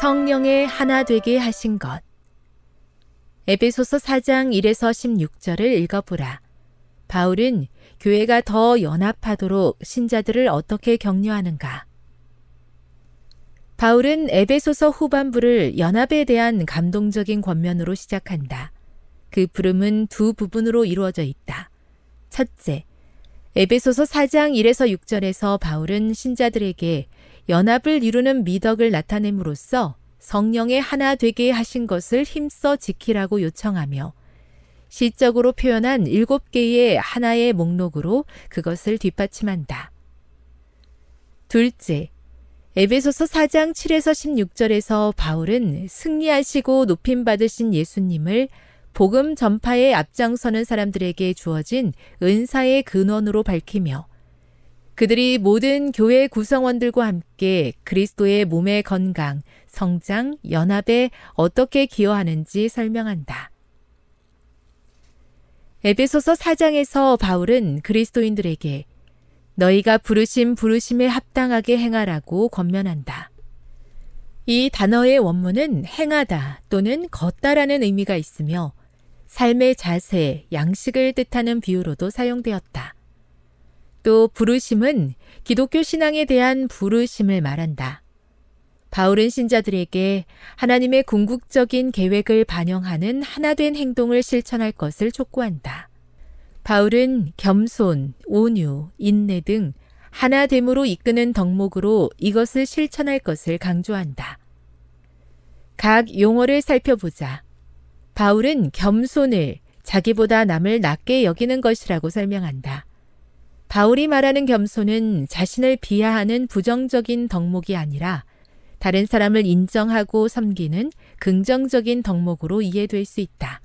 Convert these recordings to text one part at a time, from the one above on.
성령의 하나 되게 하신 것 에베소서 4장 1에서 16절을 읽어보라. 바울은 교회가 더 연합하도록 신자들을 어떻게 격려하는가? 바울은 에베소서 후반부를 연합에 대한 감동적인 권면으로 시작한다. 그 부름은 두 부분으로 이루어져 있다. 첫째, 에베소서 4장 1에서 6절에서 바울은 신자들에게 연합을 이루는 미덕을 나타냄으로써 성령의 하나 되게 하신 것을 힘써 지키라고 요청하며 시적으로 표현한 일곱 개의 하나의 목록으로 그것을 뒷받침한다. 둘째, 에베소서 4장 7에서 16절에서 바울은 승리하시고 높임 받으신 예수님을 복음 전파에 앞장서는 사람들에게 주어진 은사의 근원으로 밝히며 그들이 모든 교회 구성원들과 함께 그리스도의 몸의 건강, 성장, 연합에 어떻게 기여하는지 설명한다. 에베소서 4장에서 바울은 그리스도인들에게 너희가 부르심 부르심에 합당하게 행하라고 권면한다. 이 단어의 원문은 행하다 또는 걷다라는 의미가 있으며 삶의 자세, 양식을 뜻하는 비유로도 사용되었다. 또 부르심은 기독교 신앙에 대한 부르심을 말한다. 바울은 신자들에게 하나님의 궁극적인 계획을 반영하는 하나된 행동을 실천할 것을 촉구한다. 바울은 겸손, 온유, 인내 등 하나됨으로 이끄는 덕목으로 이것을 실천할 것을 강조한다. 각 용어를 살펴보자. 바울은 겸손을 자기보다 남을 낮게 여기는 것이라고 설명한다. 바울이 말하는 겸손은 자신을 비하하는 부정적인 덕목이 아니라 다른 사람을 인정하고 섬기는 긍정적인 덕목으로 이해될 수 있다.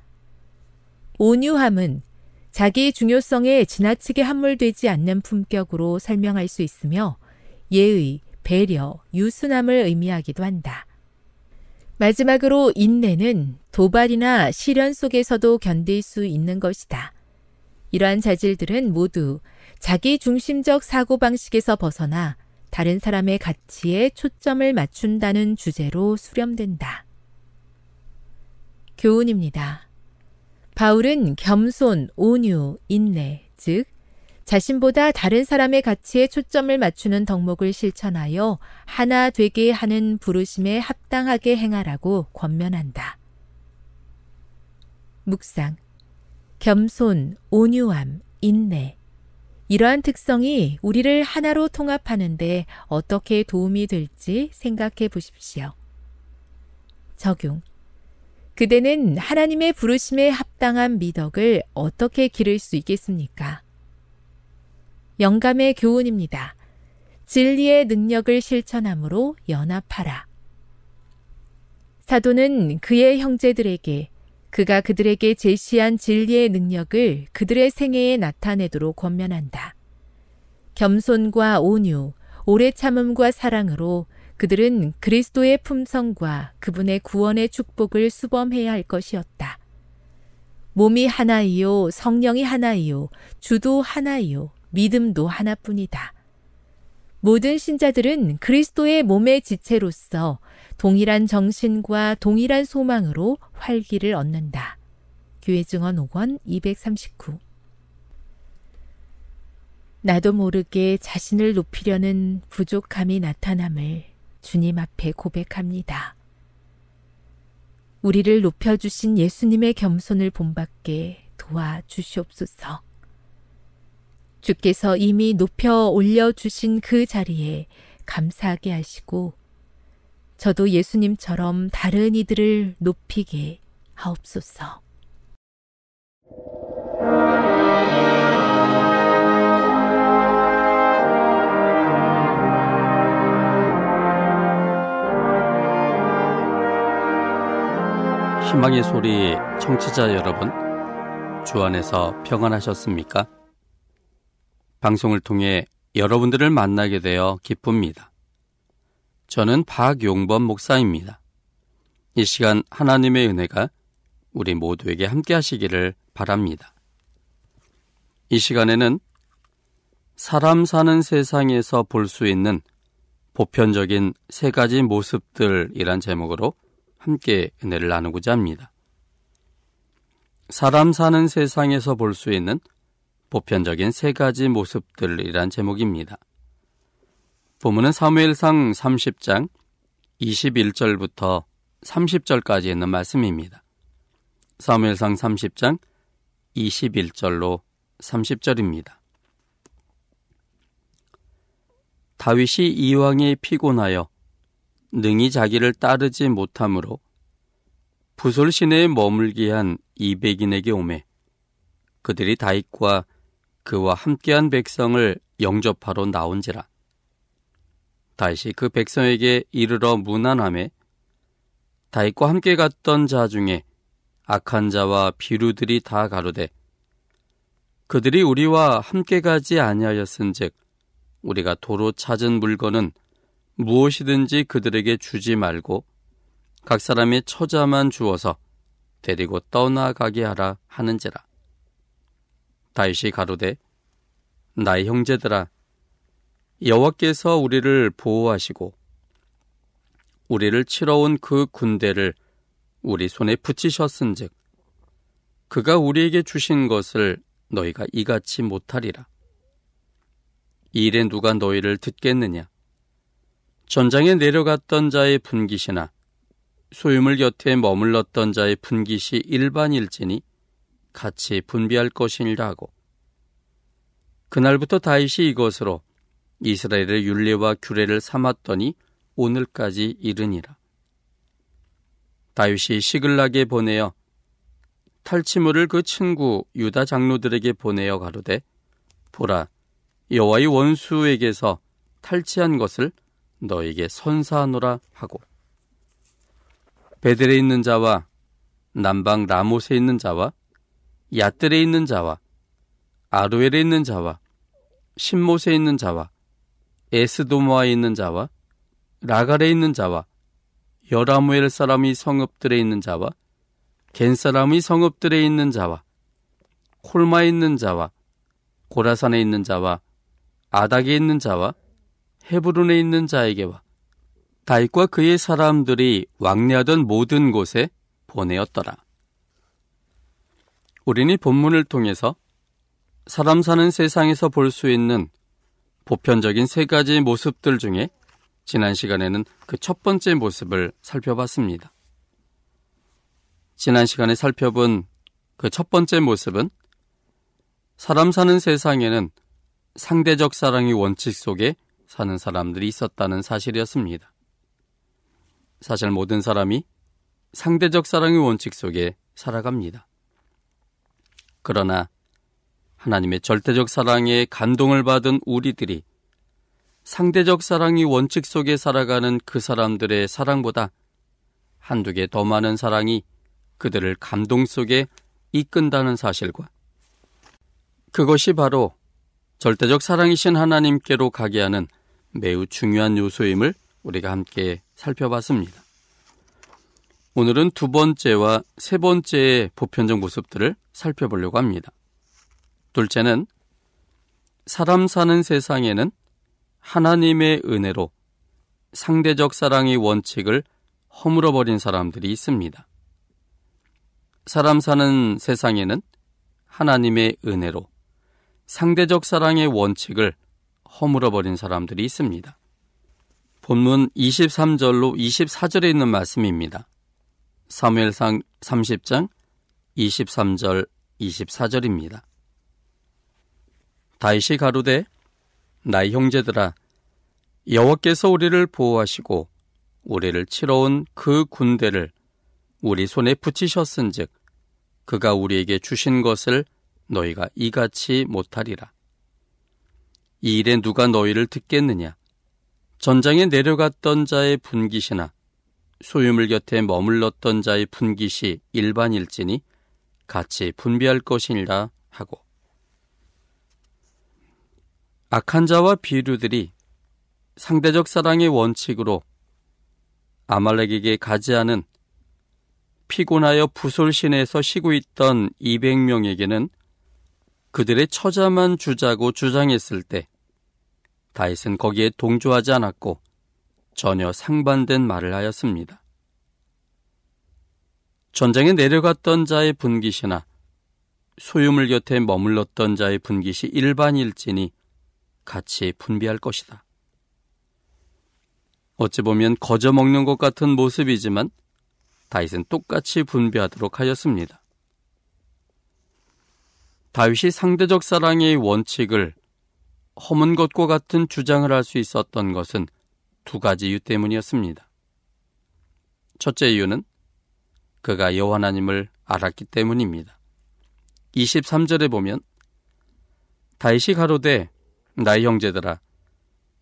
온유함은 자기 중요성에 지나치게 함몰되지 않는 품격으로 설명할 수 있으며 예의, 배려, 유순함을 의미하기도 한다. 마지막으로 인내는 도발이나 시련 속에서도 견딜 수 있는 것이다. 이러한 자질들은 모두 자기 중심적 사고방식에서 벗어나 다른 사람의 가치에 초점을 맞춘다는 주제로 수렴된다. 교훈입니다. 바울은 겸손, 온유, 인내, 즉 자신보다 다른 사람의 가치에 초점을 맞추는 덕목을 실천하여 하나 되게 하는 부르심에 합당하게 행하라고 권면한다. 묵상. 겸손, 온유함, 인내. 이러한 특성이 우리를 하나로 통합하는데 어떻게 도움이 될지 생각해 보십시오. 적용. 그대는 하나님의 부르심에 합당한 미덕을 어떻게 기를 수 있겠습니까? 영감의 교훈입니다. 진리의 능력을 실천함으로 연합하라. 사도는 그의 형제들에게 그가 그들에게 제시한 진리의 능력을 그들의 생애에 나타내도록 권면한다. 겸손과 온유, 오래 참음과 사랑으로 그들은 그리스도의 품성과 그분의 구원의 축복을 수범해야 할 것이었다. 몸이 하나이요, 성령이 하나이요, 주도 하나이요, 믿음도 하나뿐이다. 모든 신자들은 그리스도의 몸의 지체로서 동일한 정신과 동일한 소망으로 활기를 얻는다. 교회 증언 5권 239 나도 모르게 자신을 높이려는 부족함이 나타남을 주님 앞에 고백합니다. 우리를 높여주신 예수님의 겸손을 본받게 도와주시옵소서. 주께서 이미 높여 올려주신 그 자리에 감사하게 하시고, 저도 예수님처럼 다른 이들을 높이게 하옵소서. 희망의 소리 청취자 여러분, 주 안에서 평안하셨습니까? 방송을 통해 여러분들을 만나게 되어 기쁩니다. 저는 박용범 목사입니다. 이 시간 하나님의 은혜가 우리 모두에게 함께 하시기를 바랍니다. 이 시간에는 사람 사는 세상에서 볼 수 있는 보편적인 세 가지 모습들이란 제목으로 함께 은혜를 나누고자 합니다. 사람 사는 세상에서 볼 수 있는 보편적인 세 가지 모습들이란 제목입니다. 본문은 사무엘상 30장 21절부터 30절까지 있는 말씀입니다. 사무엘상 30장 21절로 30절입니다. 다윗이 이왕에 피곤하여 능히 자기를 따르지 못하므로 부솔 시내에 머물게 한 이백인에게 오매 그들이 다윗과 그와 함께한 백성을 영접하러 나온지라 다윗이 그 백성에게 이르러 무난함에 다윗과 함께 갔던 자 중에 악한 자와 비루들이 다 가로되 그들이 우리와 함께 가지 아니하였은즉 우리가 도로 찾은 물건은 무엇이든지 그들에게 주지 말고 각 사람의 처자만 주어서 데리고 떠나가게 하라 하는지라. 다윗이 가로되 나의 형제들아 여호와께서 우리를 보호하시고 우리를 치러 온 그 군대를 우리 손에 붙이셨은즉 그가 우리에게 주신 것을 너희가 이같이 못하리라. 이 일에 누가 너희를 듣겠느냐? 전장에 내려갔던 자의 분깃이나 소유물 곁에 머물렀던 자의 분깃이 일반일지니 같이 분비할 것이니라 하고 그날부터 다윗이 이것으로 이스라엘의 윤례와 규례를 삼았더니 오늘까지 이르니라. 다윗이 시글락에 보내어 탈취물을 그 친구 유다 장로들에게 보내어 가로되 보라 여호와의 원수에게서 탈취한 것을 너에게 선사하노라 하고 베델에 있는 자와 남방 라못에 있는 자와 야뜰에 있는 자와 아루엘에 있는 자와 신못에 있는 자와 에스도모아에 있는 자와 라갈에 있는 자와 여라무엘 사람이 성읍들에 있는 자와 겐 사람이 성읍들에 있는 자와 콜마에 있는 자와 고라산에 있는 자와 아닥에 있는 자와 헤브론에 있는 자에게와 다윗과 그의 사람들이 왕래하던 모든 곳에 보내었더라. 우리는 이 본문을 통해서 사람 사는 세상에서 볼 수 있는 보편적인 세 가지 모습들 중에 지난 시간에는 그 첫 번째 모습을 살펴봤습니다. 지난 시간에 살펴본 그 첫 번째 모습은 사람 사는 세상에는 상대적 사랑의 원칙 속에 사는 사람들이 있었다는 사실이었습니다. 사실 모든 사람이 상대적 사랑의 원칙 속에 살아갑니다. 그러나 하나님의 절대적 사랑에 감동을 받은 우리들이 상대적 사랑의 원칙 속에 살아가는 그 사람들의 사랑보다 한두 개 더 많은 사랑이 그들을 감동 속에 이끈다는 사실과 그것이 바로 절대적 사랑이신 하나님께로 가게 하는 매우 중요한 요소임을 우리가 함께 살펴봤습니다. 오늘은 두 번째와 세 번째의 보편적 모습들을 살펴보려고 합니다. 둘째는 사람 사는 세상에는 하나님의 은혜로 상대적 사랑의 원칙을 허물어버린 사람들이 있습니다. 사람 사는 세상에는 하나님의 은혜로 상대적 사랑의 원칙을 허물어버린 사람들이 있습니다. 본문 23절로 24절에 있는 말씀입니다. 사무엘상 30장 23절 24절입니다. 다윗이 가로되 나의 형제들아 여호와께서 우리를 보호하시고 우리를 치러 온 그 군대를 우리 손에 붙이셨은즉 그가 우리에게 주신 것을 너희가 이같이 못하리라. 이 일에 누가 너희를 듣겠느냐? 전장에 내려갔던 자의 분깃이나 소유물 곁에 머물렀던 자의 분깃이 일반일지니 같이 분비할 것이니라 하고 악한 자와 비류들이 상대적 사랑의 원칙으로 아말렉에게 가지 않은 피곤하여 부솔신에서 쉬고 있던 200명에게는 그들의 처자만 주자고 주장했을 때 다윗은 거기에 동조하지 않았고 전혀 상반된 말을 하였습니다. 전장에 내려갔던 자의 분깃이나 소유물 곁에 머물렀던 자의 분깃이 일반일지니 같이 분비할 것이다. 어찌 보면 거저 먹는 것 같은 모습이지만 다윗은 똑같이 분비하도록 하였습니다. 다윗이 상대적 사랑의 원칙을 허문 것과 같은 주장을 할 수 있었던 것은 두 가지 이유 때문이었습니다. 첫째 이유는 그가 여호와 하나님을 알았기 때문입니다. 23절에 보면 다윗이 가로되 나의 형제들아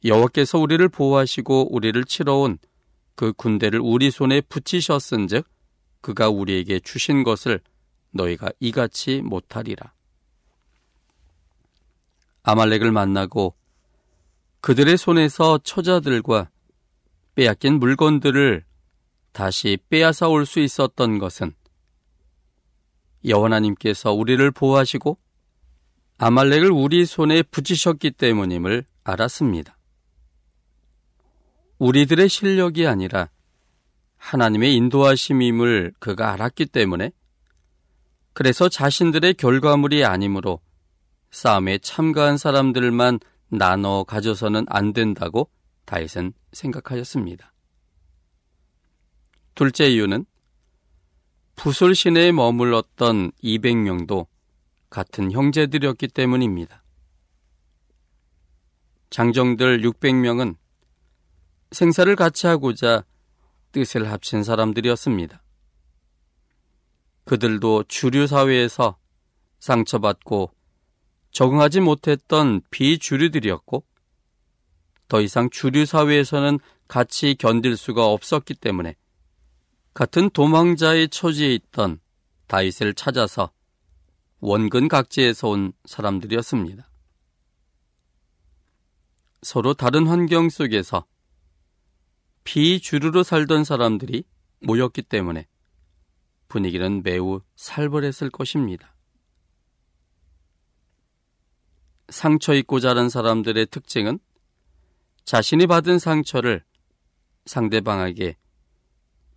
여호와께서 우리를 보호하시고 우리를 치러 온 그 군대를 우리 손에 붙이셨은즉 그가 우리에게 주신 것을 너희가 이같이 못하리라. 아말렉을 만나고 그들의 손에서 처자들과 빼앗긴 물건들을 다시 빼앗아 올 수 있었던 것은 여호와 님께서 우리를 보호하시고 아말렉을 우리 손에 붙이셨기 때문임을 알았습니다. 우리들의 실력이 아니라 하나님의 인도하심임을 그가 알았기 때문에 그래서 자신들의 결과물이 아니므로 싸움에 참가한 사람들만 나눠 가져서는 안 된다고 다윗은 생각하였습니다. 둘째 이유는 부솔 시내에 머물렀던 200명도 같은 형제들이었기 때문입니다. 장정들 600명은 생사를 같이 하고자 뜻을 합친 사람들이었습니다. 그들도 주류 사회에서 상처받고 적응하지 못했던 비주류들이었고 더 이상 주류 사회에서는 같이 견딜 수가 없었기 때문에 같은 도망자의 처지에 있던 다윗을 찾아서 원근 각지에서 온 사람들이었습니다. 서로 다른 환경 속에서 비주류로 살던 사람들이 모였기 때문에 분위기는 매우 살벌했을 것입니다. 상처 입고 자란 사람들의 특징은 자신이 받은 상처를 상대방에게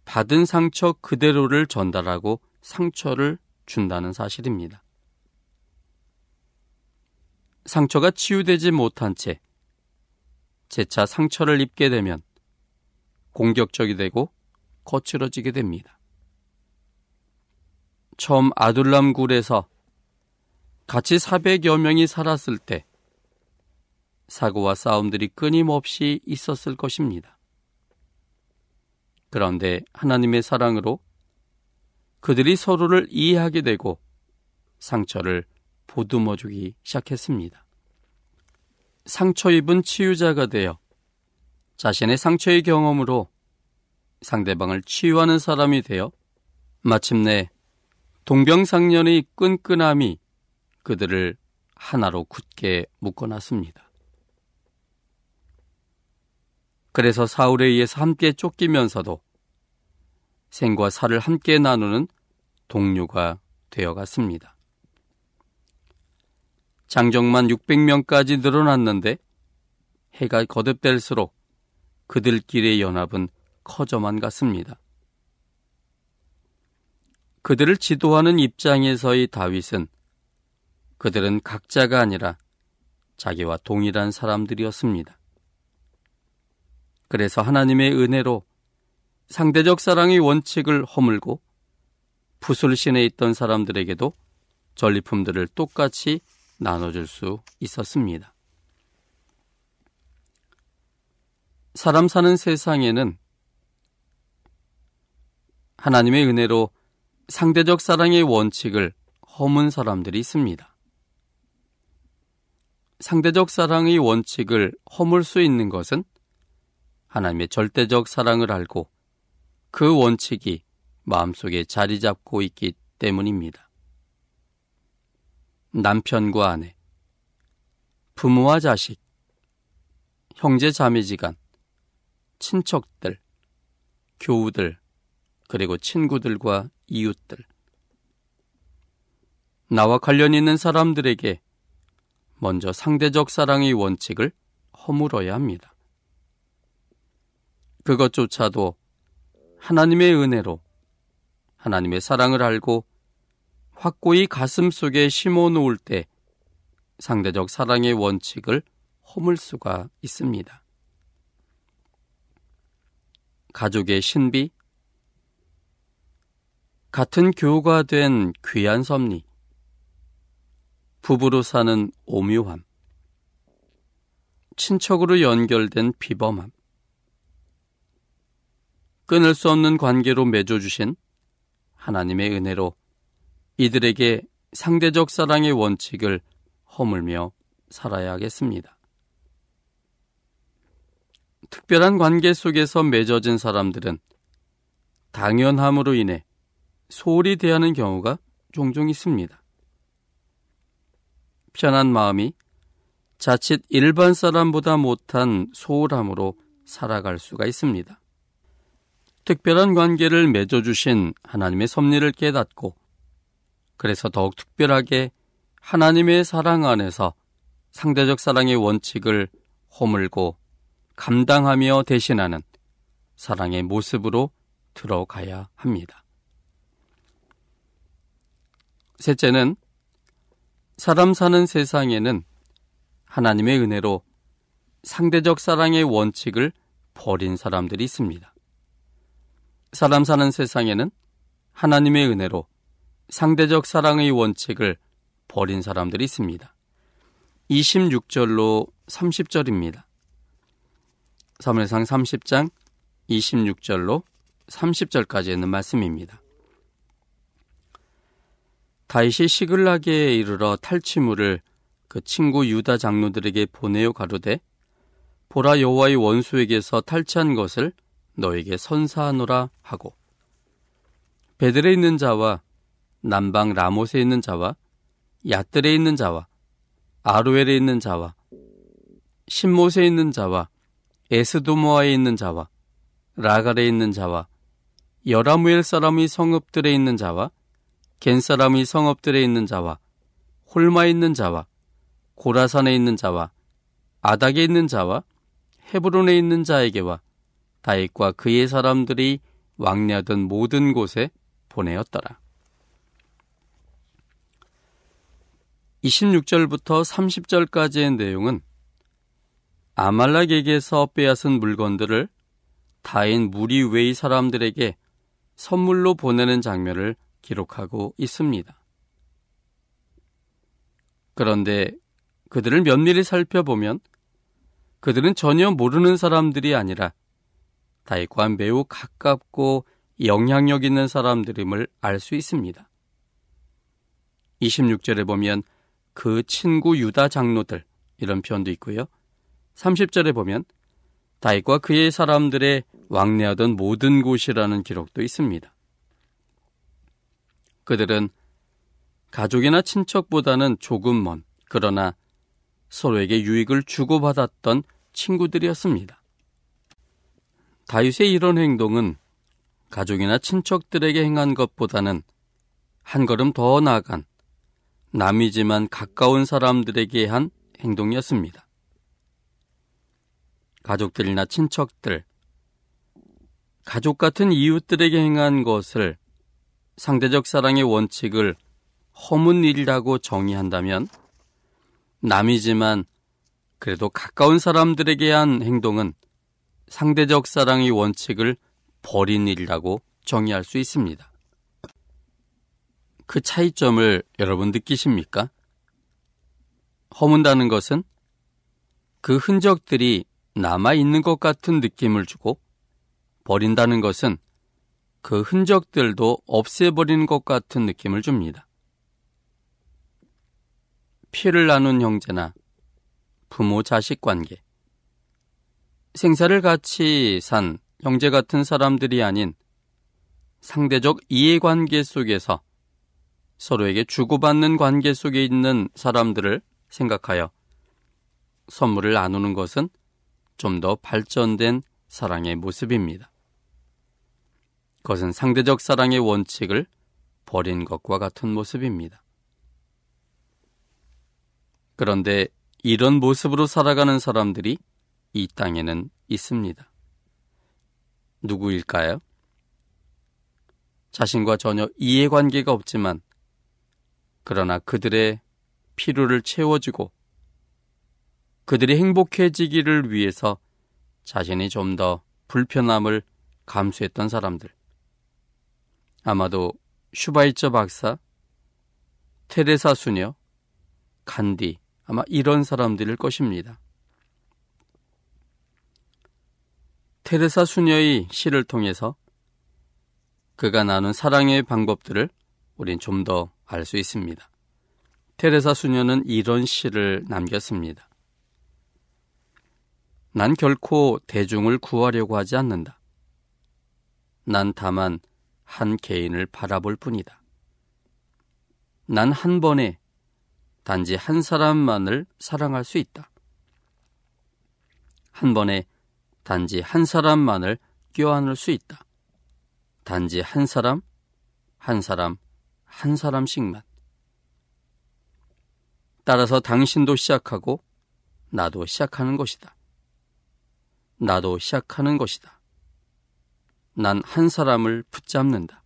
받은 상처 그대로를 전달하고 상처를 준다는 사실입니다. 상처가 치유되지 못한 채 재차 상처를 입게 되면 공격적이 되고 거칠어지게 됩니다. 처음 아둘람 굴에서 같이 400여 명이 살았을 때 사고와 싸움들이 끊임없이 있었을 것입니다. 그런데 하나님의 사랑으로 그들이 서로를 이해하게 되고 상처를 보듬어 주기 시작했습니다. 상처 입은 치유자가 되어 자신의 상처의 경험으로 상대방을 치유하는 사람이 되어 마침내 동병상련의 끈끈함이 그들을 하나로 굳게 묶어놨습니다. 그래서 사울에 의해서 함께 쫓기면서도 생과 사를 함께 나누는 동료가 되어갔습니다. 장정만 600명까지 늘어났는데 해가 거듭될수록 그들끼리의 연합은 커져만 갔습니다. 그들을 지도하는 입장에서의 다윗은 그들은 각자가 아니라 자기와 동일한 사람들이었습니다. 그래서 하나님의 은혜로 상대적 사랑의 원칙을 허물고 부술신에 있던 사람들에게도 전리품들을 똑같이 나눠줄 수 있었습니다. 사람 사는 세상에는 하나님의 은혜로 상대적 사랑의 원칙을 허문 사람들이 있습니다. 상대적 사랑의 원칙을 허물 수 있는 것은 하나님의 절대적 사랑을 알고 그 원칙이 마음속에 자리 잡고 있기 때문입니다. 남편과 아내, 부모와 자식, 형제 자매지간, 친척들, 교우들, 그리고 친구들과 이웃들. 나와 관련 있는 사람들에게 먼저 상대적 사랑의 원칙을 허물어야 합니다. 그것조차도 하나님의 은혜로 하나님의 사랑을 알고 확고히 가슴 속에 심어 놓을 때 상대적 사랑의 원칙을 허물 수가 있습니다. 가족의 신비, 같은 교우가 된 귀한 섭리, 부부로 사는 오묘함, 친척으로 연결된 비범함, 끊을 수 없는 관계로 맺어주신 하나님의 은혜로 이들에게 상대적 사랑의 원칙을 허물며 살아야 하겠습니다. 특별한 관계 속에서 맺어진 사람들은 당연함으로 인해 소홀히 대하는 경우가 종종 있습니다. 편한 마음이 자칫 일반 사람보다 못한 소홀함으로 살아갈 수가 있습니다. 특별한 관계를 맺어주신 하나님의 섭리를 깨닫고 그래서 더욱 특별하게 하나님의 사랑 안에서 상대적 사랑의 원칙을 허물고 감당하며 대신하는 사랑의 모습으로 들어가야 합니다. 셋째는 사람 사는 세상에는 하나님의 은혜로 상대적 사랑의 원칙을 버린 사람들이 있습니다. 사람 사는 세상에는 하나님의 은혜로 상대적 사랑의 원칙을 버린 사람들이 있습니다. 26절로 30절입니다. 사무엘상 30장 26절로 30절까지 있는 말씀입니다. 다윗이 시글락에 이르러 탈취물을 그 친구 유다 장로들에게 보내어 가로되 보라 여호와의 원수에게서 탈취한 것을 너에게 선사하노라 하고 베들에 있는 자와 남방 라못에 있는 자와 야뜰에 있는 자와 아루엘에 있는 자와 신못에 있는 자와 에스도모아에 있는 자와 라갈에 있는 자와 여라무엘 사람의 성읍들에 있는 자와 겐 사람의 성읍들에 있는 자와 홀마에 있는 자와 고라산에 있는 자와 아닥에 있는 자와 헤브론에 있는 자에게와 다윗과 그의 사람들이 왕래하던 모든 곳에 보내었더라. 26절부터 30절까지의 내용은 아말락에게서 빼앗은 물건들을 타인 무리 외의 사람들에게 선물로 보내는 장면을 기록하고 있습니다. 그런데 그들을 면밀히 살펴보면 그들은 전혀 모르는 사람들이 아니라 다윗과 매우 가깝고 영향력 있는 사람들임을 알 수 있습니다. 26절에 보면 그 친구 유다 장로들 이런 표현도 있고요. 30절에 보면 다윗과 그의 사람들의 왕래하던 모든 곳이라는 기록도 있습니다. 그들은 가족이나 친척보다는 조금 먼 그러나 서로에게 유익을 주고받았던 친구들이었습니다. 다윗의 이런 행동은 가족이나 친척들에게 행한 것보다는 한 걸음 더 나아간 남이지만 가까운 사람들에게 한 행동이었습니다. 가족들이나 친척들, 가족 같은 이웃들에게 행한 것을 상대적 사랑의 원칙을 허문 일이라고 정의한다면 남이지만 그래도 가까운 사람들에게 한 행동은 상대적 사랑의 원칙을 버린 일이라고 정의할 수 있습니다. 그 차이점을 여러분 느끼십니까? 허문다는 것은 그 흔적들이 남아 있는 것 같은 느낌을 주고 버린다는 것은 그 흔적들도 없애버리는 것 같은 느낌을 줍니다. 피를 나눈 형제나 부모 자식 관계, 생사를 같이 산 형제 같은 사람들이 아닌 상대적 이해관계 속에서 서로에게 주고받는 관계 속에 있는 사람들을 생각하여 선물을 나누는 것은 좀 더 발전된 사랑의 모습입니다. 그것은 상대적 사랑의 원칙을 버린 것과 같은 모습입니다. 그런데 이런 모습으로 살아가는 사람들이 이 땅에는 있습니다. 누구일까요? 자신과 전혀 이해관계가 없지만 그러나 그들의 필요를 채워주고 그들이 행복해지기를 위해서 자신이 좀 더 불편함을 감수했던 사람들. 아마도 슈바이처 박사, 테레사 수녀, 간디, 아마 이런 사람들일 것입니다. 테레사 수녀의 시를 통해서 그가 나눈 사랑의 방법들을 우린 좀 더 알 수 있습니다. 테레사 수녀는 이런 시를 남겼습니다. 난 결코 대중을 구하려고 하지 않는다. 난 다만 한 개인을 바라볼 뿐이다. 난 한 번에 단지 한 사람만을 사랑할 수 있다. 한 번에 단지 한 사람만을 껴안을 수 있다. 단지 한 사람, 한 사람, 한 사람씩만. 따라서 당신도 시작하고 나도 시작하는 것이다. 나도 시작하는 것이다. 난 한 사람을 붙잡는다.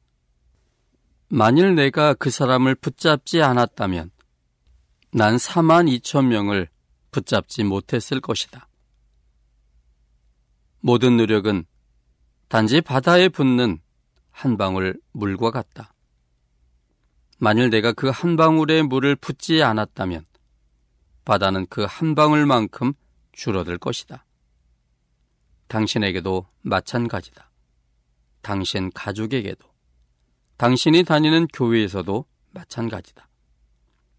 만일 내가 그 사람을 붙잡지 않았다면 난 4만 2천 명을 붙잡지 못했을 것이다. 모든 노력은 단지 바다에 붙는 한 방울 물과 같다. 만일 내가 그 한 방울의 물을 붓지 않았다면 바다는 그 한 방울만큼 줄어들 것이다. 당신에게도 마찬가지다. 당신 가족에게도, 당신이 다니는 교회에서도 마찬가지다.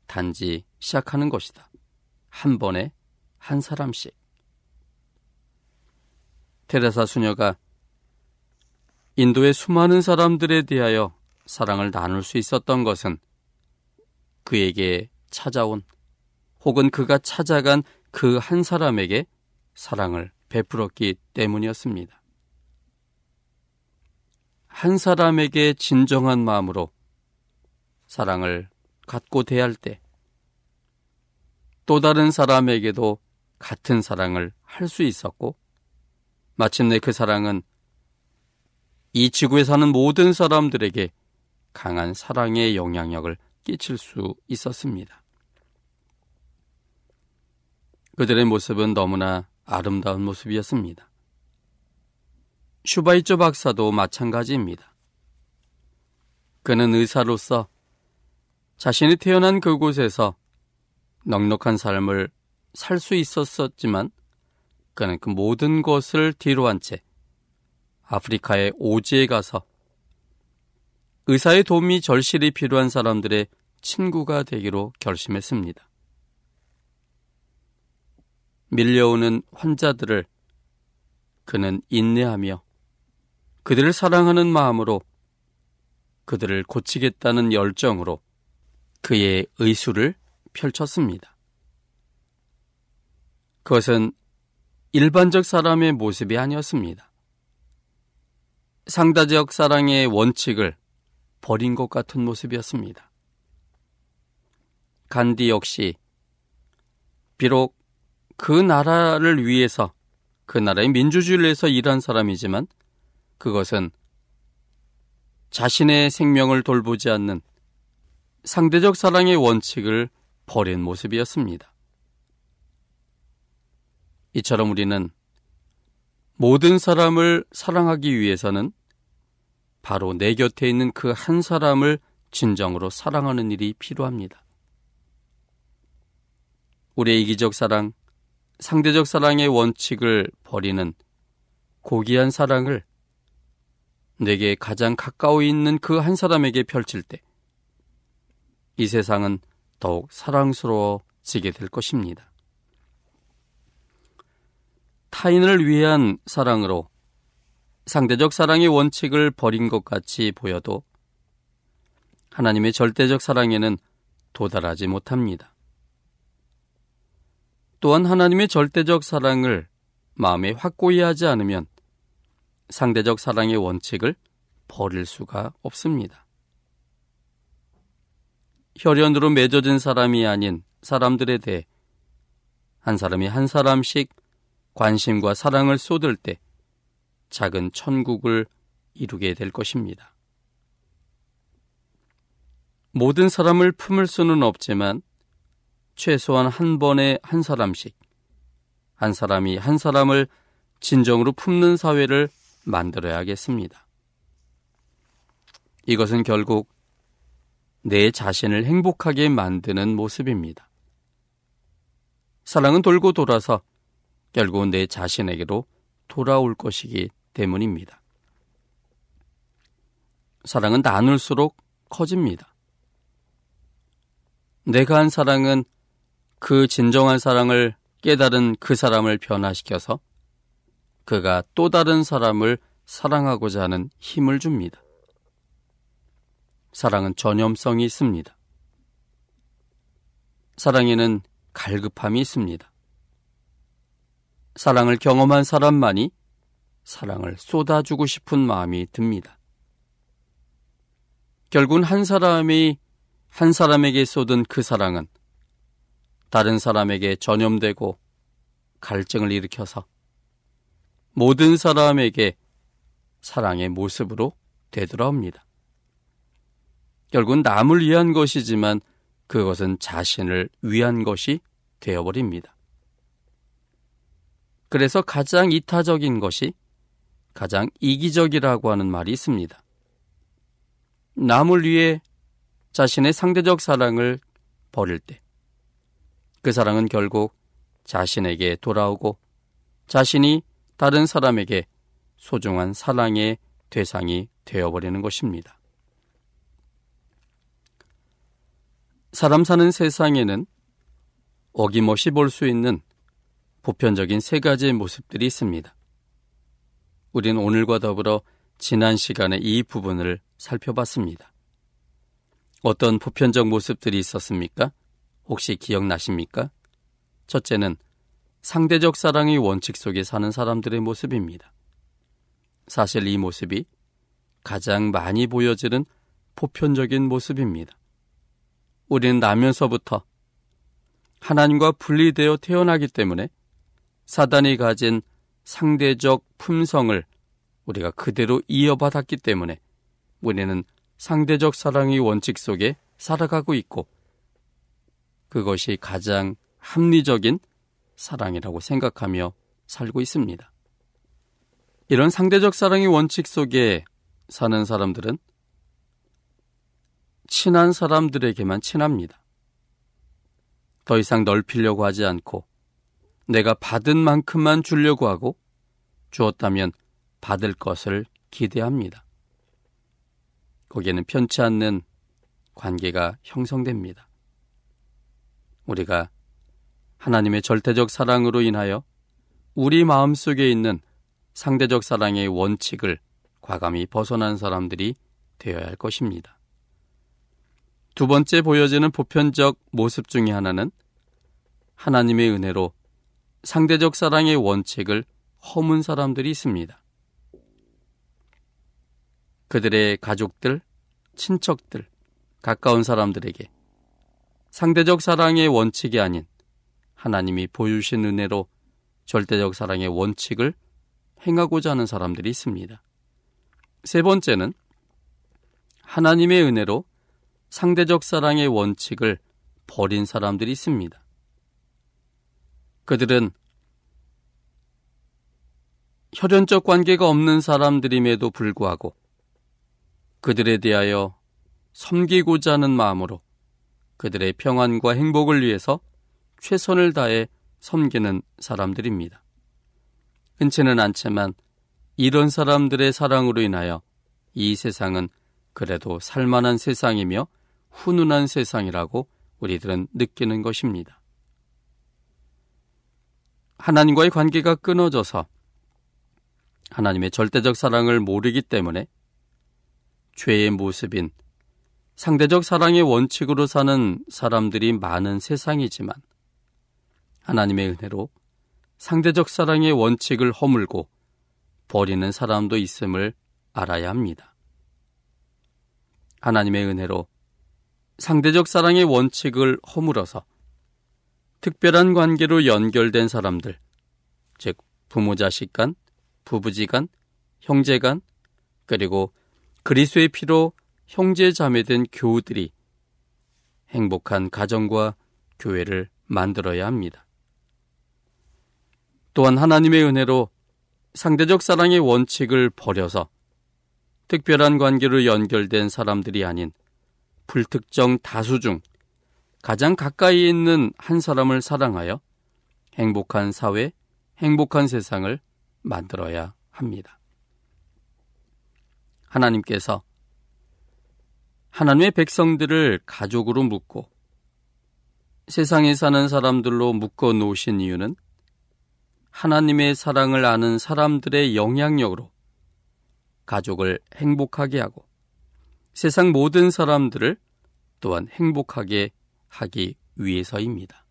단지 시작하는 것이다. 한 번에 한 사람씩. 테레사 수녀가 인도의 수많은 사람들에 대하여 사랑을 나눌 수 있었던 것은 그에게 찾아온 혹은 그가 찾아간 그 한 사람에게 사랑을 베풀었기 때문이었습니다. 한 사람에게 진정한 마음으로 사랑을 갖고 대할 때 또 다른 사람에게도 같은 사랑을 할 수 있었고 마침내 그 사랑은 이 지구에 사는 모든 사람들에게 강한 사랑의 영향력을 끼칠 수 있었습니다. 그들의 모습은 너무나 아름다운 모습이었습니다. 슈바이처 박사도 마찬가지입니다. 그는 의사로서 자신이 태어난 그곳에서 넉넉한 삶을 살 수 있었었지만 그는 그 모든 것을 뒤로 한 채 아프리카의 오지에 가서 의사의 도움이 절실히 필요한 사람들의 친구가 되기로 결심했습니다. 밀려오는 환자들을 그는 인내하며 그들을 사랑하는 마음으로 그들을 고치겠다는 열정으로 그의 의술을 펼쳤습니다. 그것은 일반적 사람의 모습이 아니었습니다. 상다적 사랑의 원칙을 버린 것 같은 모습이었습니다. 간디 역시 비록 그 나라를 위해서 그 나라의 민주주의를 위해서 일한 사람이지만 그것은 자신의 생명을 돌보지 않는 상대적 사랑의 원칙을 버린 모습이었습니다. 이처럼 우리는 모든 사람을 사랑하기 위해서는 바로 내 곁에 있는 그 한 사람을 진정으로 사랑하는 일이 필요합니다. 우리의 이기적 사랑, 상대적 사랑의 원칙을 버리는 고귀한 사랑을 내게 가장 가까워 있는 그 한 사람에게 펼칠 때, 이 세상은 더욱 사랑스러워지게 될 것입니다. 타인을 위한 사랑으로 상대적 사랑의 원칙을 버린 것 같이 보여도 하나님의 절대적 사랑에는 도달하지 못합니다. 또한 하나님의 절대적 사랑을 마음에 확고히 하지 않으면 상대적 사랑의 원칙을 버릴 수가 없습니다. 혈연으로 맺어진 사람이 아닌 사람들에 대해 한 사람이 한 사람씩 관심과 사랑을 쏟을 때 작은 천국을 이루게 될 것입니다. 모든 사람을 품을 수는 없지만 최소한 한 번에 한 사람씩 한 사람이 한 사람을 진정으로 품는 사회를 만들어야겠습니다. 이것은 결국 내 자신을 행복하게 만드는 모습입니다. 사랑은 돌고 돌아서 결국 내 자신에게로 돌아올 것이기 때문입니다. 사랑은 나눌수록 커집니다. 내가 한 사랑은 그 진정한 사랑을 깨달은 그 사람을 변화시켜서 그가 또 다른 사람을 사랑하고자 하는 힘을 줍니다. 사랑은 전염성이 있습니다. 사랑에는 갈급함이 있습니다. 사랑을 경험한 사람만이 사랑을 쏟아주고 싶은 마음이 듭니다. 결국은 한 사람이 한 사람에게 쏟은 그 사랑은 다른 사람에게 전염되고 갈증을 일으켜서 모든 사람에게 사랑의 모습으로 되돌아옵니다. 결국은 남을 위한 것이지만 그것은 자신을 위한 것이 되어버립니다. 그래서 가장 이타적인 것이 가장 이기적이라고 하는 말이 있습니다. 남을 위해 자신의 상대적 사랑을 버릴 때, 그 사랑은 결국 자신에게 돌아오고 자신이 다른 사람에게 소중한 사랑의 대상이 되어버리는 것입니다. 사람 사는 세상에는 어김없이 볼 수 있는 보편적인 세 가지의 모습들이 있습니다. 우리는 오늘과 더불어 지난 시간에 이 부분을 살펴봤습니다. 어떤 보편적 모습들이 있었습니까? 혹시 기억나십니까? 첫째는 상대적 사랑의 원칙 속에 사는 사람들의 모습입니다. 사실 이 모습이 가장 많이 보여지는 보편적인 모습입니다. 우리는 나면서부터 하나님과 분리되어 태어나기 때문에 사단이 가진 상대적 품성을 우리가 그대로 이어받았기 때문에 우리는 상대적 사랑의 원칙 속에 살아가고 있고 그것이 가장 합리적인 사랑이라고 생각하며 살고 있습니다. 이런 상대적 사랑의 원칙 속에 사는 사람들은 친한 사람들에게만 친합니다. 더 이상 넓히려고 하지 않고 내가 받은 만큼만 주려고 하고 주었다면 받을 것을 기대합니다. 거기에는 편치 않는 관계가 형성됩니다. 우리가 하나님의 절대적 사랑으로 인하여 우리 마음 속에 있는 상대적 사랑의 원칙을 과감히 벗어난 사람들이 되어야 할 것입니다. 두 번째 보여지는 보편적 모습 중의 하나는 하나님의 은혜로 상대적 사랑의 원칙을 허문 사람들이 있습니다. 그들의 가족들, 친척들, 가까운 사람들에게 상대적 사랑의 원칙이 아닌 하나님이 보여주신 은혜로 절대적 사랑의 원칙을 행하고자 하는 사람들이 있습니다. 세 번째는 하나님의 은혜로 상대적 사랑의 원칙을 버린 사람들이 있습니다. 그들은 혈연적 관계가 없는 사람들임에도 불구하고 그들에 대하여 섬기고자 하는 마음으로 그들의 평안과 행복을 위해서 최선을 다해 섬기는 사람들입니다. 흔치는 않지만 이런 사람들의 사랑으로 인하여 이 세상은 그래도 살만한 세상이며 훈훈한 세상이라고 우리들은 느끼는 것입니다. 하나님과의 관계가 끊어져서 하나님의 절대적 사랑을 모르기 때문에 죄의 모습인 상대적 사랑의 원칙으로 사는 사람들이 많은 세상이지만 하나님의 은혜로 상대적 사랑의 원칙을 허물고 버리는 사람도 있음을 알아야 합니다. 하나님의 은혜로 상대적 사랑의 원칙을 허물어서 특별한 관계로 연결된 사람들, 즉 부모 자식 간, 부부지 간, 형제 간, 그리고 그리스의 피로 형제 자매된 교우들이 행복한 가정과 교회를 만들어야 합니다. 또한 하나님의 은혜로 상대적 사랑의 원칙을 버려서 특별한 관계로 연결된 사람들이 아닌 불특정 다수 중 가장 가까이 있는 한 사람을 사랑하여 행복한 사회, 행복한 세상을 만들어야 합니다. 하나님께서 하나님의 백성들을 가족으로 묶고 세상에 사는 사람들로 묶어 놓으신 이유는 하나님의 사랑을 아는 사람들의 영향력으로 가족을 행복하게 하고 세상 모든 사람들을 또한 행복하게 하기 위해서입니다.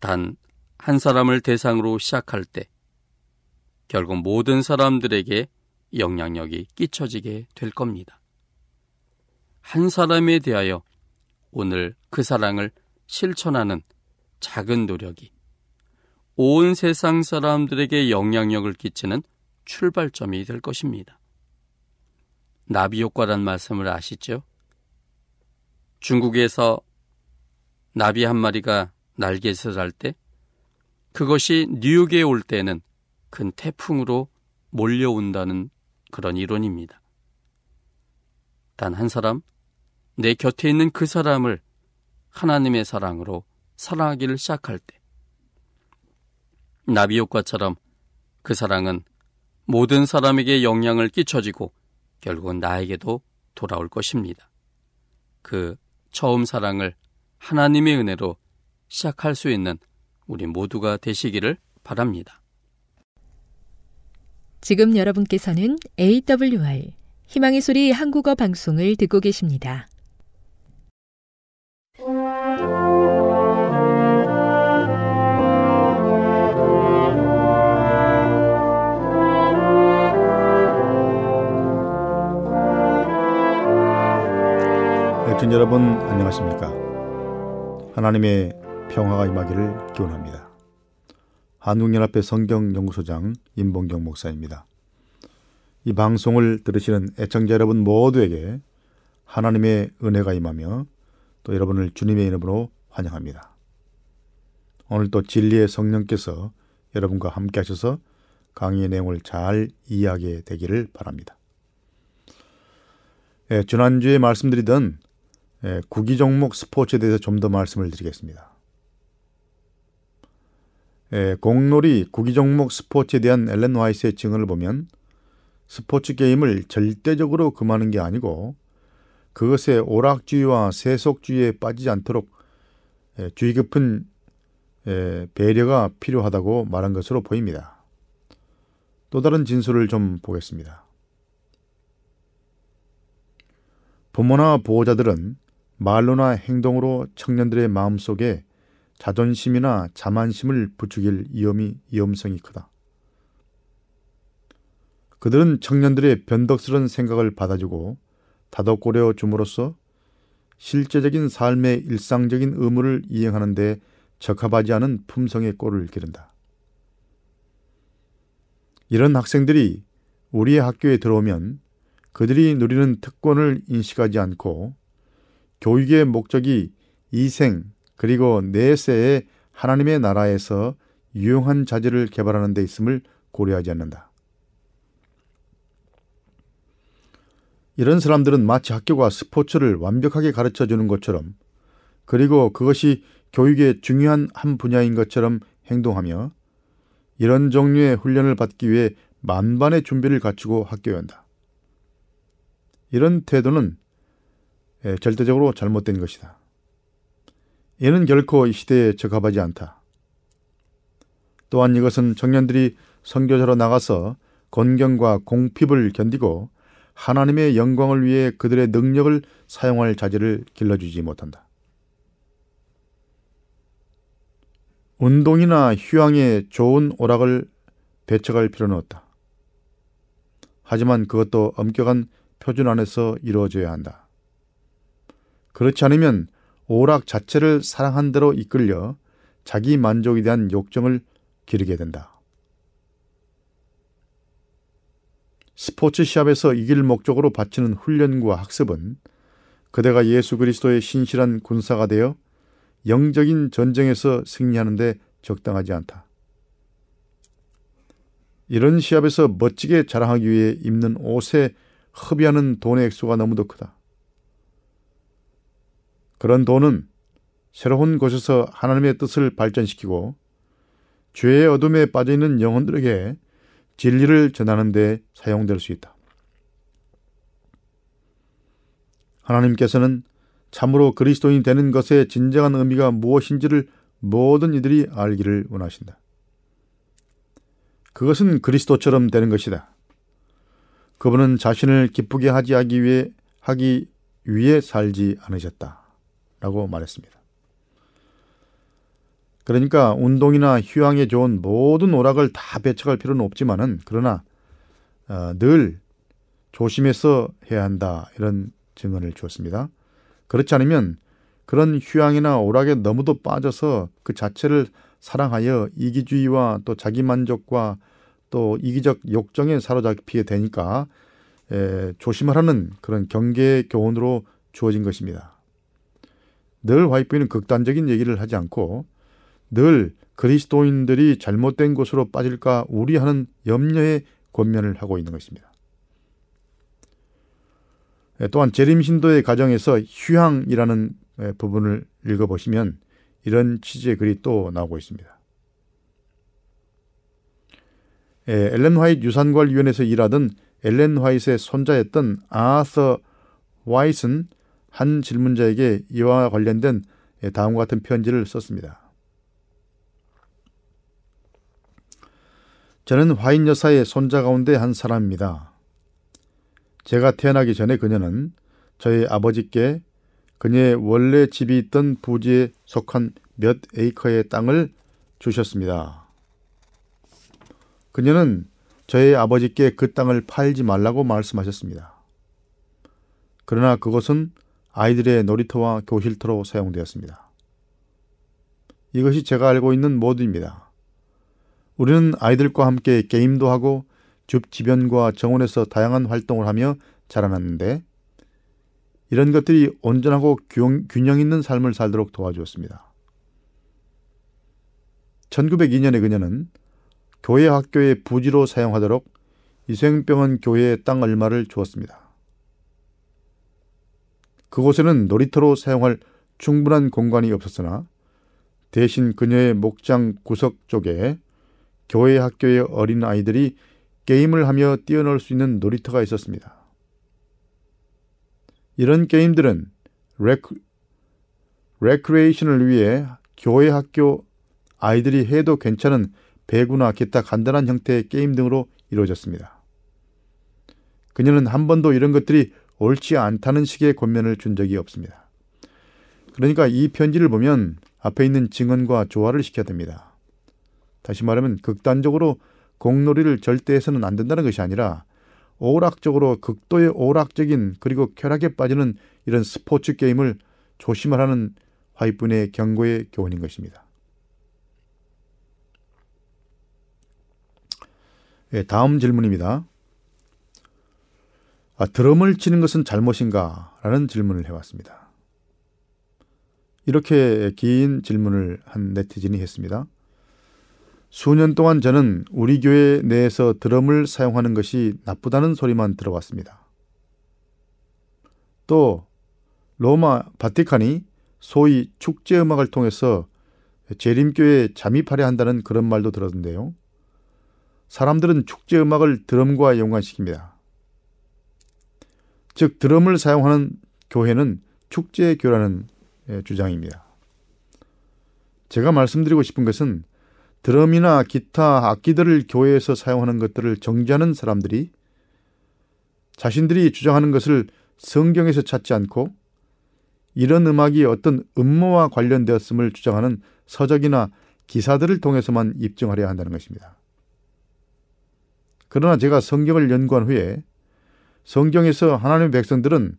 단 한 사람을 대상으로 시작할 때 결국 모든 사람들에게 영향력이 끼쳐지게 될 겁니다. 한 사람에 대하여 오늘 그 사랑을 실천하는 작은 노력이 온 세상 사람들에게 영향력을 끼치는 출발점이 될 것입니다. 나비 효과란 말씀을 아시죠? 중국에서 나비 한 마리가 날갯을 할때 그것이 뉴욕에 올 때는 큰 태풍으로 몰려온다는 그런 이론입니다. 단 한 사람, 내 곁에 있는 그 사람을 하나님의 사랑으로 사랑하기를 시작할 때 나비 효과처럼 그 사랑은 모든 사람에게 영향을 끼쳐지고 결국은 나에게도 돌아올 것입니다. 그 처음 사랑을 하나님의 은혜로 시작할 수 있는 우리 모두가 되시기를 바랍니다. 지금 여러분께서는 AWR 희망의 소리 한국어 방송을 듣고 계십니다. 애청자 여러분 안녕하십니까? 하나님의 평화가 임하기를 기원합니다. 한국연합회 성경연구소장 임봉경 목사입니다. 이 방송을 들으시는 애청자 여러분 모두에게 하나님의 은혜가 임하며 또 여러분을 주님의 이름으로 환영합니다. 오늘도 진리의 성령께서 여러분과 함께 하셔서 강의의 내용을 잘 이해하게 되기를 바랍니다. 예, 지난주에 말씀드리던 예, 구기 종목 스포츠에 대해서 좀 더 말씀을 드리겠습니다. 예, 공놀이 구기 종목 스포츠에 대한 엘렌 화이스의 증언을 보면 스포츠 게임을 절대적으로 금하는 게 아니고 그것의 오락주의와 세속주의에 빠지지 않도록 예, 주의 깊은 예, 배려가 필요하다고 말한 것으로 보입니다. 또 다른 진술을 좀 보겠습니다. 부모나 보호자들은 말로나 행동으로 청년들의 마음속에 자존심이나 자만심을 부추길 위험이 위험성이 크다. 그들은 청년들의 변덕스러운 생각을 받아주고 다독거려 줌으로써 실제적인 삶의 일상적인 의무를 이행하는 데 적합하지 않은 품성의 꼴을 기른다. 이런 학생들이 우리의 학교에 들어오면 그들이 누리는 특권을 인식하지 않고 교육의 목적이 이생 그리고 내세의 하나님의 나라에서 유용한 자질을 개발하는 데 있음을 고려하지 않는다. 이런 사람들은 마치 학교가 스포츠를 완벽하게 가르쳐 주는 것처럼 그리고 그것이 교육의 중요한 한 분야인 것처럼 행동하며 이런 종류의 훈련을 받기 위해 만반의 준비를 갖추고 학교에 온다. 이런 태도는 절대적으로 잘못된 것이다. 이는 결코 이 시대에 적합하지 않다. 또한 이것은 청년들이 선교사로 나가서 곤경과 공핍을 견디고 하나님의 영광을 위해 그들의 능력을 사용할 자질을 길러주지 못한다. 운동이나 휴양에 좋은 오락을 배척할 필요는 없다. 하지만 그것도 엄격한 표준 안에서 이루어져야 한다. 그렇지 않으면 오락 자체를 사랑한 대로 이끌려 자기 만족에 대한 욕정을 기르게 된다. 스포츠 시합에서 이길 목적으로 바치는 훈련과 학습은 그대가 예수 그리스도의 신실한 군사가 되어 영적인 전쟁에서 승리하는데 적당하지 않다. 이런 시합에서 멋지게 자랑하기 위해 입는 옷에 허비하는 돈의 액수가 너무도 크다. 그런 돈은 새로운 곳에서 하나님의 뜻을 발전시키고 죄의 어둠에 빠져 있는 영혼들에게 진리를 전하는 데 사용될 수 있다. 하나님께서는 참으로 그리스도인이 되는 것의 진정한 의미가 무엇인지를 모든 이들이 알기를 원하신다. 그것은 그리스도처럼 되는 것이다. 그분은 자신을 기쁘게 하지 하기 위해 하기 위해 살지 않으셨다 라고 말했습니다. 그러니까 운동이나 휴양에 좋은 모든 오락을 다 배척할 필요는 없지만은 그러나 어, 늘 조심해서 해야 한다 이런 증언을 주었습니다. 그렇지 않으면 그런 휴양이나 오락에 너무도 빠져서 그 자체를 사랑하여 이기주의와 또 자기만족과 또 이기적 욕정에 사로잡히게 되니까 에, 조심하라는 그런 경계의 교훈으로 주어진 것입니다. 늘 화이트는 극단적인 얘기를 하지 않고 늘 그리스도인들이 잘못된 곳으로 빠질까 우리하는 염려에 권면을 하고 있는 것입니다. 예, 또한 재림 신도의 가정에서 휴양이라는 예, 부분을 읽어보시면 이런 취지의 글이 또 나오고 있습니다. 예, 엘렌 화이트 유산관위원회에서 일하던 엘렌 화이트의 손자였던 아서 화이트는 한 질문자에게 이와 관련된 다음과 같은 편지를 썼습니다. 저는 화인 여사의 손자 가운데 한 사람입니다. 제가 태어나기 전에 그녀는 저희 아버지께 그녀의 원래 집이 있던 부지에 속한 몇 에이커의 땅을 주셨습니다. 그녀는 저희 아버지께 그 땅을 팔지 말라고 말씀하셨습니다. 그러나 그것은 아이들의 놀이터와 교실터로 사용되었습니다. 이것이 제가 알고 있는 모두입니다. 우리는 아이들과 함께 게임도 하고 줍 지변과 정원에서 다양한 활동을 하며 자라났는데 이런 것들이 온전하고 균형 있는 삶을 살도록 도와주었습니다. 1902년에 그녀는 교회 학교의 부지로 사용하도록 이생병원 교회에 땅 얼마를 주었습니다. 그곳에는 놀이터로 사용할 충분한 공간이 없었으나 대신 그녀의 목장 구석 쪽에 교회 학교의 어린 아이들이 게임을 하며 뛰어놀 수 있는 놀이터가 있었습니다. 이런 게임들은 레크, 레크레이션을 위해 교회 학교 아이들이 해도 괜찮은 배구나 기타 간단한 형태의 게임 등으로 이루어졌습니다. 그녀는 한 번도 이런 것들이 옳지 않다는 식의 권면을 준 적이 없습니다. 그러니까 이 편지를 보면 앞에 있는 증언과 조화를 시켜야 됩니다. 다시 말하면 극단적으로 공놀이를 절대 해서는 안 된다는 것이 아니라 오락적으로 극도의 오락적인 그리고 쾌락에 빠지는 이런 스포츠 게임을 조심하라는 화이분의 경고의 교훈인 것입니다. 예, 다음 질문입니다. 아, 드럼을 치는 것은 잘못인가? 라는 질문을 해왔습니다. 이렇게 긴 질문을 한 네티즌이 했습니다. 수년 동안 저는 우리 교회 내에서 드럼을 사용하는 것이 나쁘다는 소리만 들어왔습니다. 또 로마 바티칸이 소위 축제 음악을 통해서 재림교에 잠입하려 한다는 그런 말도 들었는데요. 사람들은 축제 음악을 드럼과 연관시킵니다. 즉 드럼을 사용하는 교회는 축제교라는 예, 주장입니다. 제가 말씀드리고 싶은 것은 드럼이나 기타 악기들을 교회에서 사용하는 것들을 정지하는 사람들이 자신들이 주장하는 것을 성경에서 찾지 않고 이런 음악이 어떤 음모와 관련되었음을 주장하는 서적이나 기사들을 통해서만 입증하려 한다는 것입니다. 그러나 제가 성경을 연구한 후에 성경에서 하나님의 백성들은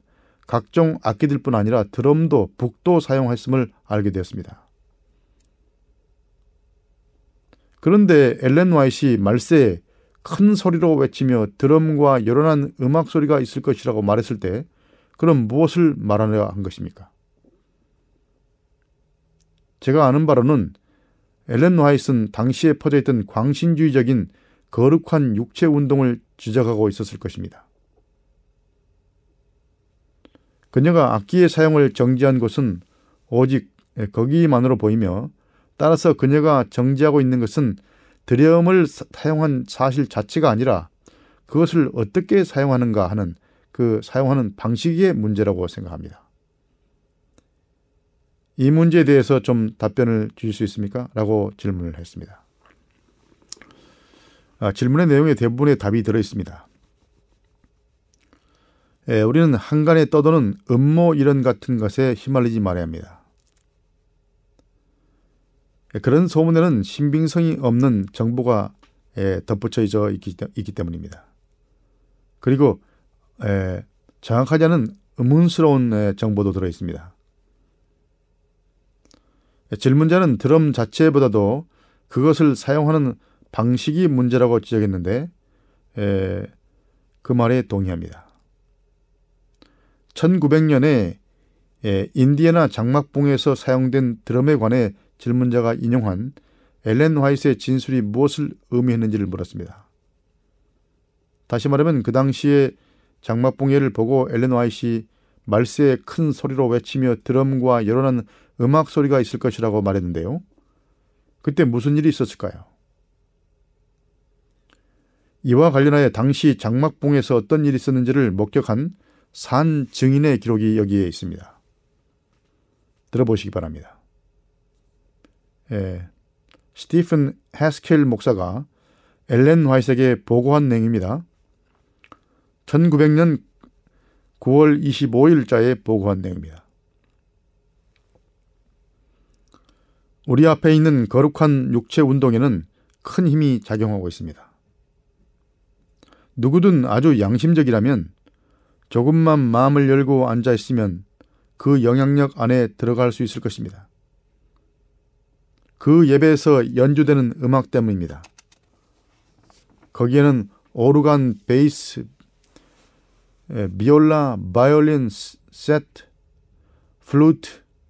각종 악기들 뿐 아니라 드럼도 북도 사용했음을 알게 되었습니다. 그런데 엘렌 와이시 말세에 큰 소리로 외치며 드럼과 요란한 음악 소리가 있을 것이라고 말했을 때 그럼 무엇을 말하려 한 것입니까? 제가 아는 바로는 엘렌 와이스는 당시에 퍼져있던 광신주의적인 거룩한 육체 운동을 지적하고 있었을 것입니다. 그녀가 악기의 사용을 정지한 것은 오직 거기만으로 보이며 따라서 그녀가 정지하고 있는 것은 드럼을 사용한 사실 자체가 아니라 그것을 어떻게 사용하는가 하는 그 사용하는 방식의 문제라고 생각합니다. 이 문제에 대해서 좀 답변을 주실 수 있습니까? 라고 질문을 했습니다. 아, 질문의 내용에 대부분의 답이 들어 있습니다. 예, 우리는 한간에 떠도는 음모 이런 같은 것에 휘말리지 말아야 합니다. 예, 그런 소문에는 신빙성이 없는 정보가 예, 덧붙여져 있기, 있기 때문입니다. 그리고 예, 정확하지 않은 의문스러운 예, 정보도 들어 있습니다. 예, 질문자는 드럼 자체보다도 그것을 사용하는 방식이 문제라고 지적했는데 에, 그 말에 동의합니다. 1900년에 에, 인디애나 장막봉에서 사용된 드럼에 관해 질문자가 인용한 엘렌 화이트의 진술이 무엇을 의미했는지를 물었습니다. 다시 말하면 그 당시에 장막봉예를 보고 엘렌 화이트이 말세에 큰 소리로 외치며 드럼과 여론한 음악 소리가 있을 것이라고 말했는데요. 그때 무슨 일이 있었을까요? 이와 관련하여 당시 장막봉에서 어떤 일이 있었는지를 목격한 산 증인의 기록이 여기에 있습니다. 들어보시기 바랍니다. 예, 스티픈 해스켈 목사가 엘렌 화이트에게 보고한 내용입니다. 1900년 9월 25일자에 보고한 내용입니다. 우리 앞에 있는 거룩한 육체 운동에는 큰 힘이 작용하고 있습니다. 누구든 아주 양심적이라면 조금만 마음을 열고 앉아 있으면 그 영향력 안에 들어갈 수 있을 것입니다. 그 예배에서 연주되는 음악 때문입니다. 거기에는 오르간, 베이스, 비올라, 바이올린, 세트, 플루트,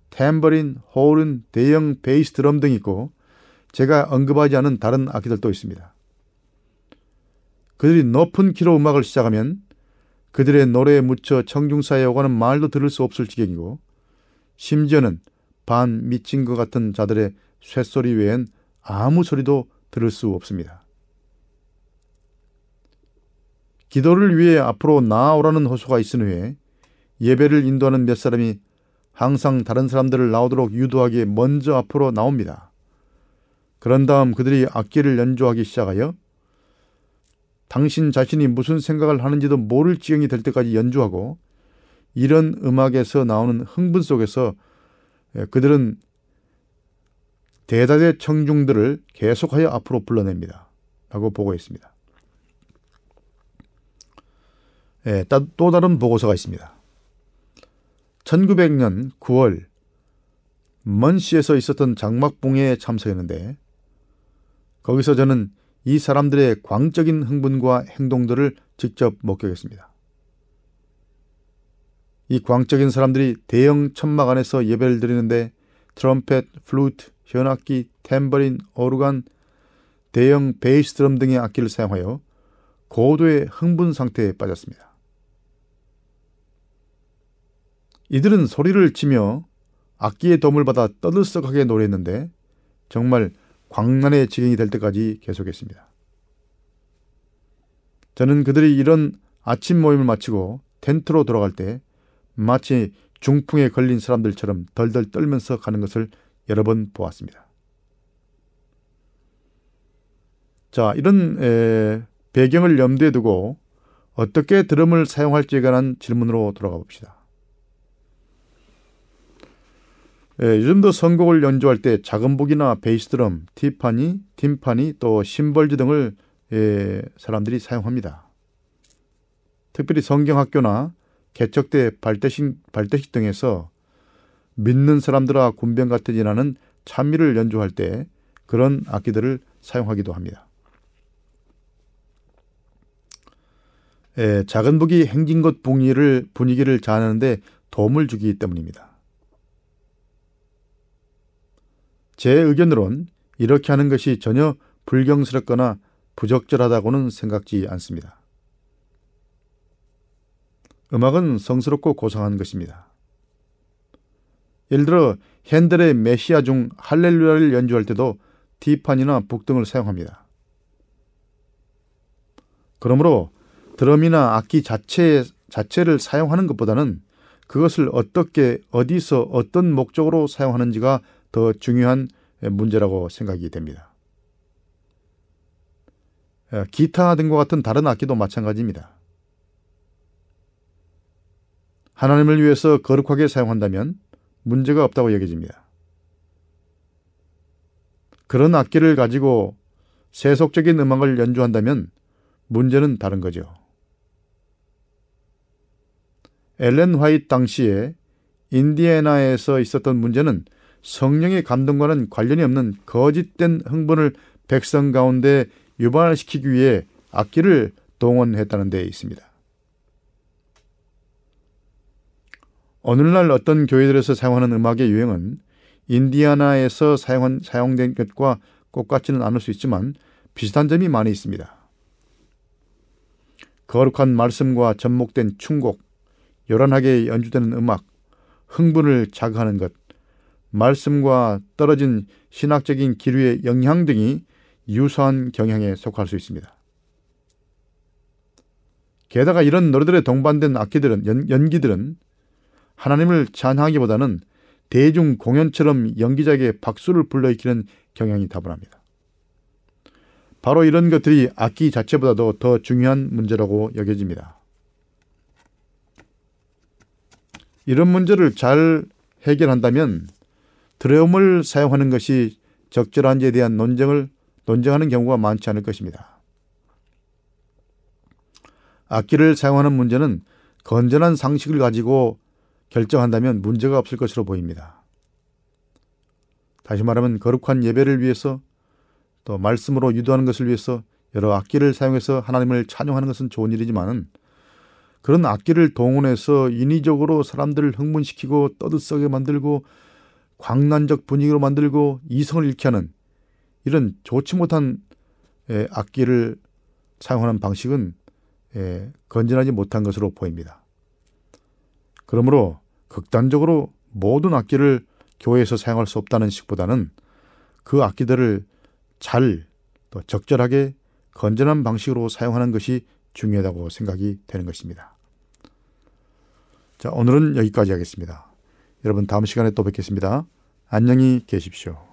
탬버린, 호른, 대형 베이스 드럼 등 있고 제가 언급하지 않은 다른 악기들도 있습니다. 그들이 높은 키로 음악을 시작하면 그들의 노래에 묻혀 청중사에 오가는 말도 들을 수 없을 지경이고 심지어는 반 미친 것 같은 자들의 쇳소리 외엔 아무 소리도 들을 수 없습니다. 기도를 위해 앞으로 나아오라는 호소가 있은 후에 예배를 인도하는 몇 사람이 항상 다른 사람들을 나오도록 유도하기에 먼저 앞으로 나옵니다. 그런 다음 그들이 악기를 연주하기 시작하여 당신 자신이 무슨 생각을 하는지도 모를 지경이 될 때까지 연주하고 이런 음악에서 나오는 흥분 속에서 그들은 대다대 청중들을 계속하여 앞으로 불러냅니다. 라고 보고했습니다. 예, 또 다른 보고서가 있습니다. 1900년 9월 먼시에서 있었던 장막봉에 참석했는데 거기서 저는 이 사람들의 광적인 흥분과 행동들을 직접 목격했습니다. 이 광적인 사람들이 대형 천막 안에서 예배를 드리는데 트럼펫, 플루트, 현악기, 탬버린, 오르간, 대형 베이스 드럼 등의 악기를 사용하여 고도의 흥분 상태에 빠졌습니다. 이들은 소리를 치며 악기의 도움을 받아 떠들썩하게 노래했는데 정말 광란의 지경이 될 때까지 계속했습니다. 저는 그들이 이런 아침 모임을 마치고 텐트로 돌아갈 때 마치 중풍에 걸린 사람들처럼 덜덜 떨면서 가는 것을 여러 번 보았습니다. 자, 이런 에, 배경을 염두에 두고 어떻게 드럼을 사용할지에 관한 질문으로 돌아가 봅시다. 예, 요즘도 선곡을 연주할 때 작은 북이나 베이스 드럼, 티파니, 팀파니 또 심벌즈 등을 예, 사람들이 사용합니다. 특별히 성경학교나 개척대 발대식, 발대식 등에서 믿는 사람들아 군병 같으지라는 찬미를 연주할 때 그런 악기들을 사용하기도 합니다. 예, 작은 북이 행진것 분위기를, 분위기를 자아내는데 도움을 주기 때문입니다. 제 의견으론 이렇게 하는 것이 전혀 불경스럽거나 부적절하다고는 생각지 않습니다. 음악은 성스럽고 고상한 것입니다. 예를 들어 핸델의 메시아 중 할렐루야를 연주할 때도 디판이나 북등을 사용합니다. 그러므로 드럼이나 악기 자체, 자체를 사용하는 것보다는 그것을 어떻게 어디서 어떤 목적으로 사용하는지가 더 중요한 문제라고 생각이 됩니다. 기타 등과 같은 다른 악기도 마찬가지입니다. 하나님을 위해서 거룩하게 사용한다면 문제가 없다고 여겨집니다. 그런 악기를 가지고 세속적인 음악을 연주한다면 문제는 다른 거죠. 엘렌 화이트 당시에 인디애나에서 있었던 문제는 성령의 감동과는 관련이 없는 거짓된 흥분을 백성 가운데 유발시키기 위해 악기를 동원했다는 데 있습니다. 오늘날 어떤 교회들에서 사용하는 음악의 유행은 인디아나에서 사용한, 사용된 것과 똑같지는 않을 수 있지만 비슷한 점이 많이 있습니다. 거룩한 말씀과 접목된 충곡, 요란하게 연주되는 음악, 흥분을 자극하는 것, 말씀과 떨어진 신학적인 기류의 영향 등이 유사한 경향에 속할 수 있습니다. 게다가 이런 노래들에 동반된 악기들은 연, 연기들은 하나님을 찬양하기보다는 대중 공연처럼 연기자에게 박수를 불러일으키는 경향이 다분합니다. 바로 이런 것들이 악기 자체보다도 더 중요한 문제라고 여겨집니다. 이런 문제를 잘 해결한다면 드럼을 사용하는 것이 적절한지에 대한 논쟁을 논쟁하는 경우가 많지 않을 것입니다. 악기를 사용하는 문제는 건전한 상식을 가지고 결정한다면 문제가 없을 것으로 보입니다. 다시 말하면 거룩한 예배를 위해서 또 말씀으로 유도하는 것을 위해서 여러 악기를 사용해서 하나님을 찬양하는 것은 좋은 일이지만 그런 악기를 동원해서 인위적으로 사람들을 흥분시키고 떠들썩게 만들고 광란적 분위기로 만들고 이성을 잃게 하는 이런 좋지 못한 에, 악기를 사용하는 방식은 에, 건전하지 못한 것으로 보입니다. 그러므로 극단적으로 모든 악기를 교회에서 사용할 수 없다는 식보다는 그 악기들을 잘 또 적절하게 건전한 방식으로 사용하는 것이 중요하다고 생각이 되는 것입니다. 자, 오늘은 여기까지 하겠습니다. 여러분 다음 시간에 또 뵙겠습니다. 안녕히 계십시오.